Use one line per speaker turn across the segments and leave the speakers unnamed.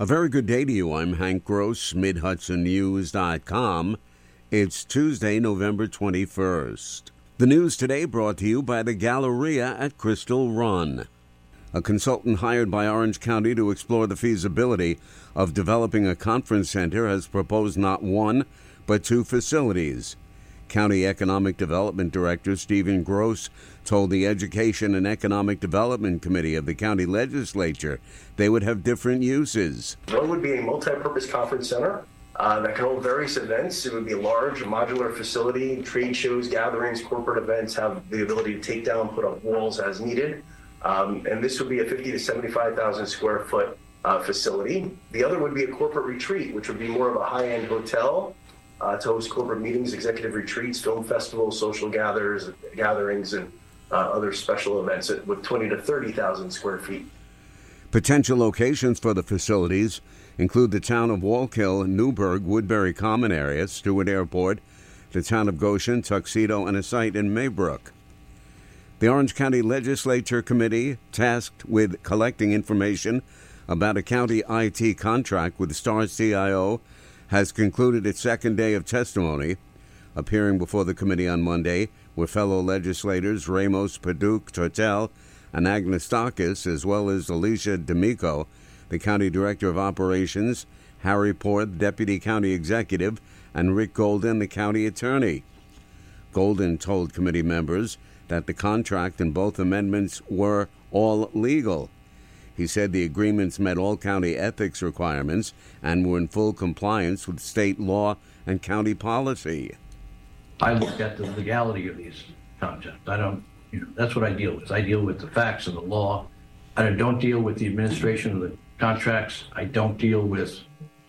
A very good day to you. I'm Hank Gross, MidHudsonNews.com. It's Tuesday, November 21st. The news today brought to you by the Galleria at Crystal Run. A consultant hired by Orange County to explore the feasibility of developing a conference center has proposed not one, but two facilities. County Economic Development Director Stephen Gross told the Education and Economic Development Committee of the county legislature they would have different uses.
One would be a multi-purpose conference center uh, that can hold various events. It would be a large modular facility. Trade shows, gatherings, corporate events have the ability to take down, put up walls as needed. Um, and this would be a 50 to 75,000 square foot uh, facility. The other would be a corporate retreat, which would be more of a high-end hotel uh, to host corporate meetings, executive retreats, film festivals, social gatherings, gatherings, and uh, other special events with 20 to 30,000 square feet.
Potential locations for the facilities include the town of Wallkill, Newburgh, Woodbury Common area, Stewart Airport, the town of Goshen, Tuxedo, and a site in Maybrook. The Orange County Legislature Committee, tasked with collecting information about a county IT contract with Star CIO, has concluded its second day of testimony. Appearing before the committee on Monday were fellow legislators Ramos, Paduch, Tortel, and Anagnostakis, as well as Alicia D'Amico, the county director of operations, Harry Porr, deputy county executive, and Rick Golden, the county attorney. Golden told committee members that the contract and both amendments were all legal. He said the agreements met all county ethics requirements and were in full compliance with state law and county policy.
I look at the legality of these contracts. I don't, you know, that's what I deal with. I deal with the facts and the law. I don't deal with the administration of the contracts. I don't deal with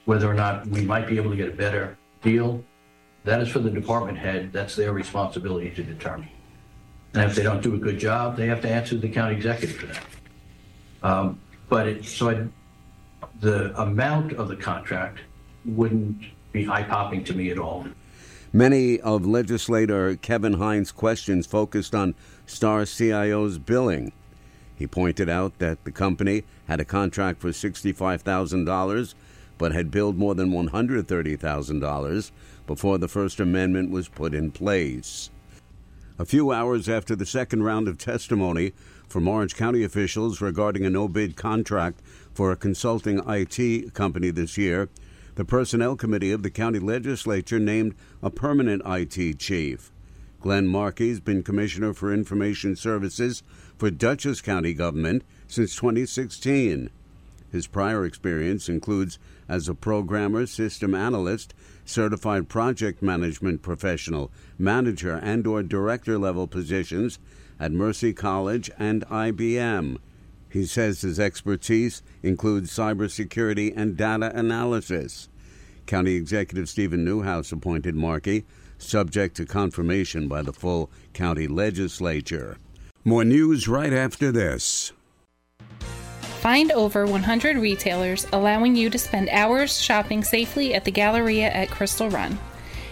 whether or not we might be able to get a better deal. That is for the department head. That's their responsibility to determine. And if they don't do a good job, they have to answer the county executive for that. Um, but it, so I, the amount of the contract wouldn't be eye popping to me at all.
Many of legislator Kevin Hines' questions focused on Star CIO's billing. He pointed out that the company had a contract for $65,000 but had billed more than $130,000 before the First Amendment was put in place. A few hours after the second round of testimony from Orange County officials regarding a no bid contract for a consulting IT company this year, the Personnel Committee of the County Legislature named a permanent IT chief. Glenn Marchi has been Commissioner for Information Services for Dutchess County Government since 2016. His prior experience includes as a programmer, system analyst, certified project management professional, manager and or director level positions at Mercy College and IBM. He says his expertise includes cybersecurity and data analysis. County Executive Steven Neuhaus appointed Marchi, subject to confirmation by the full county legislature. More news right after this.
Find over 100 retailers allowing you to spend hours shopping safely at the Galleria at Crystal Run.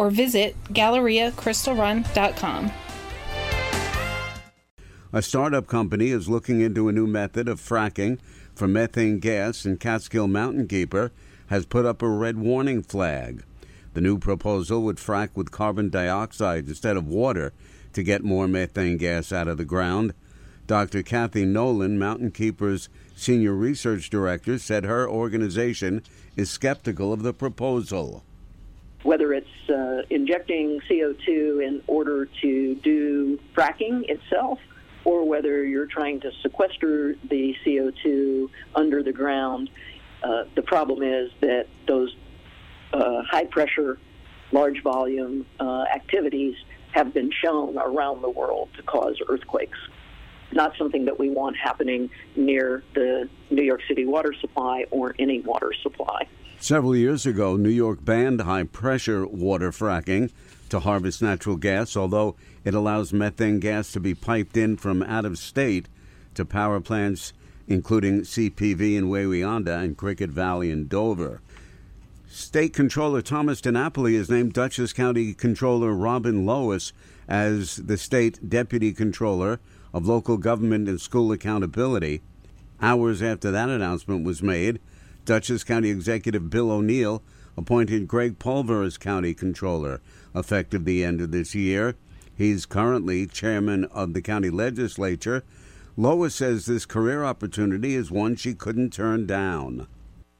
or visit GalleriaCrystalRun.com.
A startup company is looking into a new method of fracking for methane gas, and Catskill Mountain Keeper has put up a red warning flag. The new proposal would frack with carbon dioxide instead of water to get more methane gas out of the ground. Dr. Kathy Nolan, Mountain Keeper's senior research director, said her organization is skeptical of the proposal.
Whether it's uh, injecting CO2 in order to do fracking itself, or whether you're trying to sequester the CO2 under the ground, uh, the problem is that those uh, high pressure, large volume uh, activities have been shown around the world to cause earthquakes not something that we want happening near the New York City water supply or any water supply.
Several years ago, New York banned high pressure water fracking to harvest natural gas, although it allows methane gas to be piped in from out of state to power plants including CPV in Wawayanda and Cricket Valley in Dover. State Controller Thomas DiNapoli has named Dutchess County Controller Robin Lois as the State Deputy Controller of Local Government and School Accountability. Hours after that announcement was made, Dutchess County Executive Bill O'Neil appointed Greg Pulver as County Controller, effective the end of this year. He's currently chairman of the county legislature. Lois says this career opportunity is one she couldn't turn down.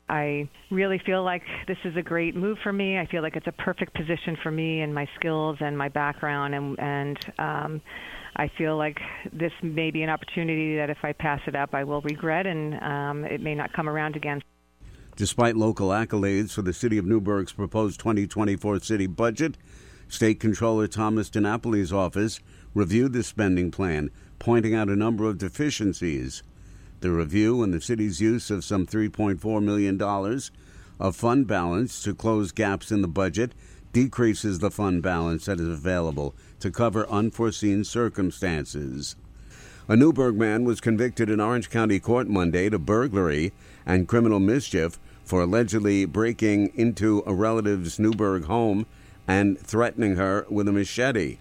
I really feel like this is a great move for me. I feel like it's a perfect position for me and my skills and my background, and and um, I feel like this may be an opportunity that if I pass it up, I will regret, and um, it may not come around again.
Despite local accolades for the City of Newburgh's proposed 2024 city budget, State Controller Thomas DiNapoli's office reviewed the spending plan, pointing out a number of deficiencies. The review and the city's use of some $3.4 million of fund balance to close gaps in the budget decreases the fund balance that is available to cover unforeseen circumstances. A Newburgh man was convicted in Orange County Court Monday to burglary and criminal mischief for allegedly breaking into a relative's Newburgh home and threatening her with a machete.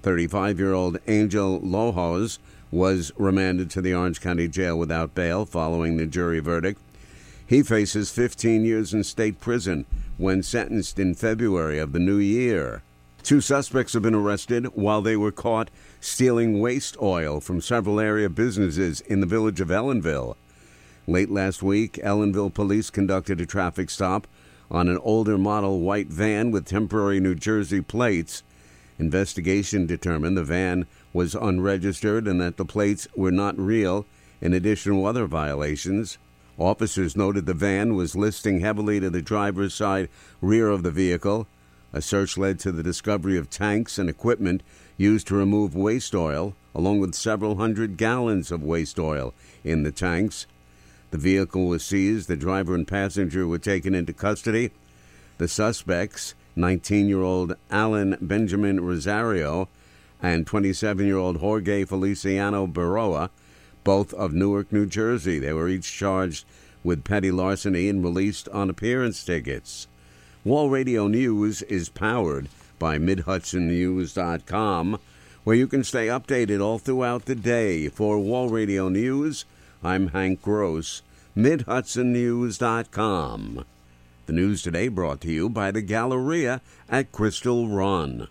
35 year old Angel Lohos was remanded to the Orange County Jail without bail following the jury verdict. He faces 15 years in state prison when sentenced in February of the new year. Two suspects have been arrested while they were caught stealing waste oil from several area businesses in the village of Ellenville. Late last week, Ellenville police conducted a traffic stop on an older model white van with temporary New Jersey plates. Investigation determined the van was unregistered and that the plates were not real, in addition to other violations. Officers noted the van was listing heavily to the driver's side rear of the vehicle. A search led to the discovery of tanks and equipment used to remove waste oil, along with several hundred gallons of waste oil in the tanks. The vehicle was seized. The driver and passenger were taken into custody. The suspects, 19 year old Alan Benjamin Rosario and 27 year old Jorge Feliciano Baroa, both of Newark, New Jersey. They were each charged with petty larceny and released on appearance tickets. Wall Radio News is powered by MidHudsonNews.com, where you can stay updated all throughout the day. For Wall Radio News, I'm Hank Gross, MidHudsonNews.com. The news today brought to you by the Galleria at Crystal Run.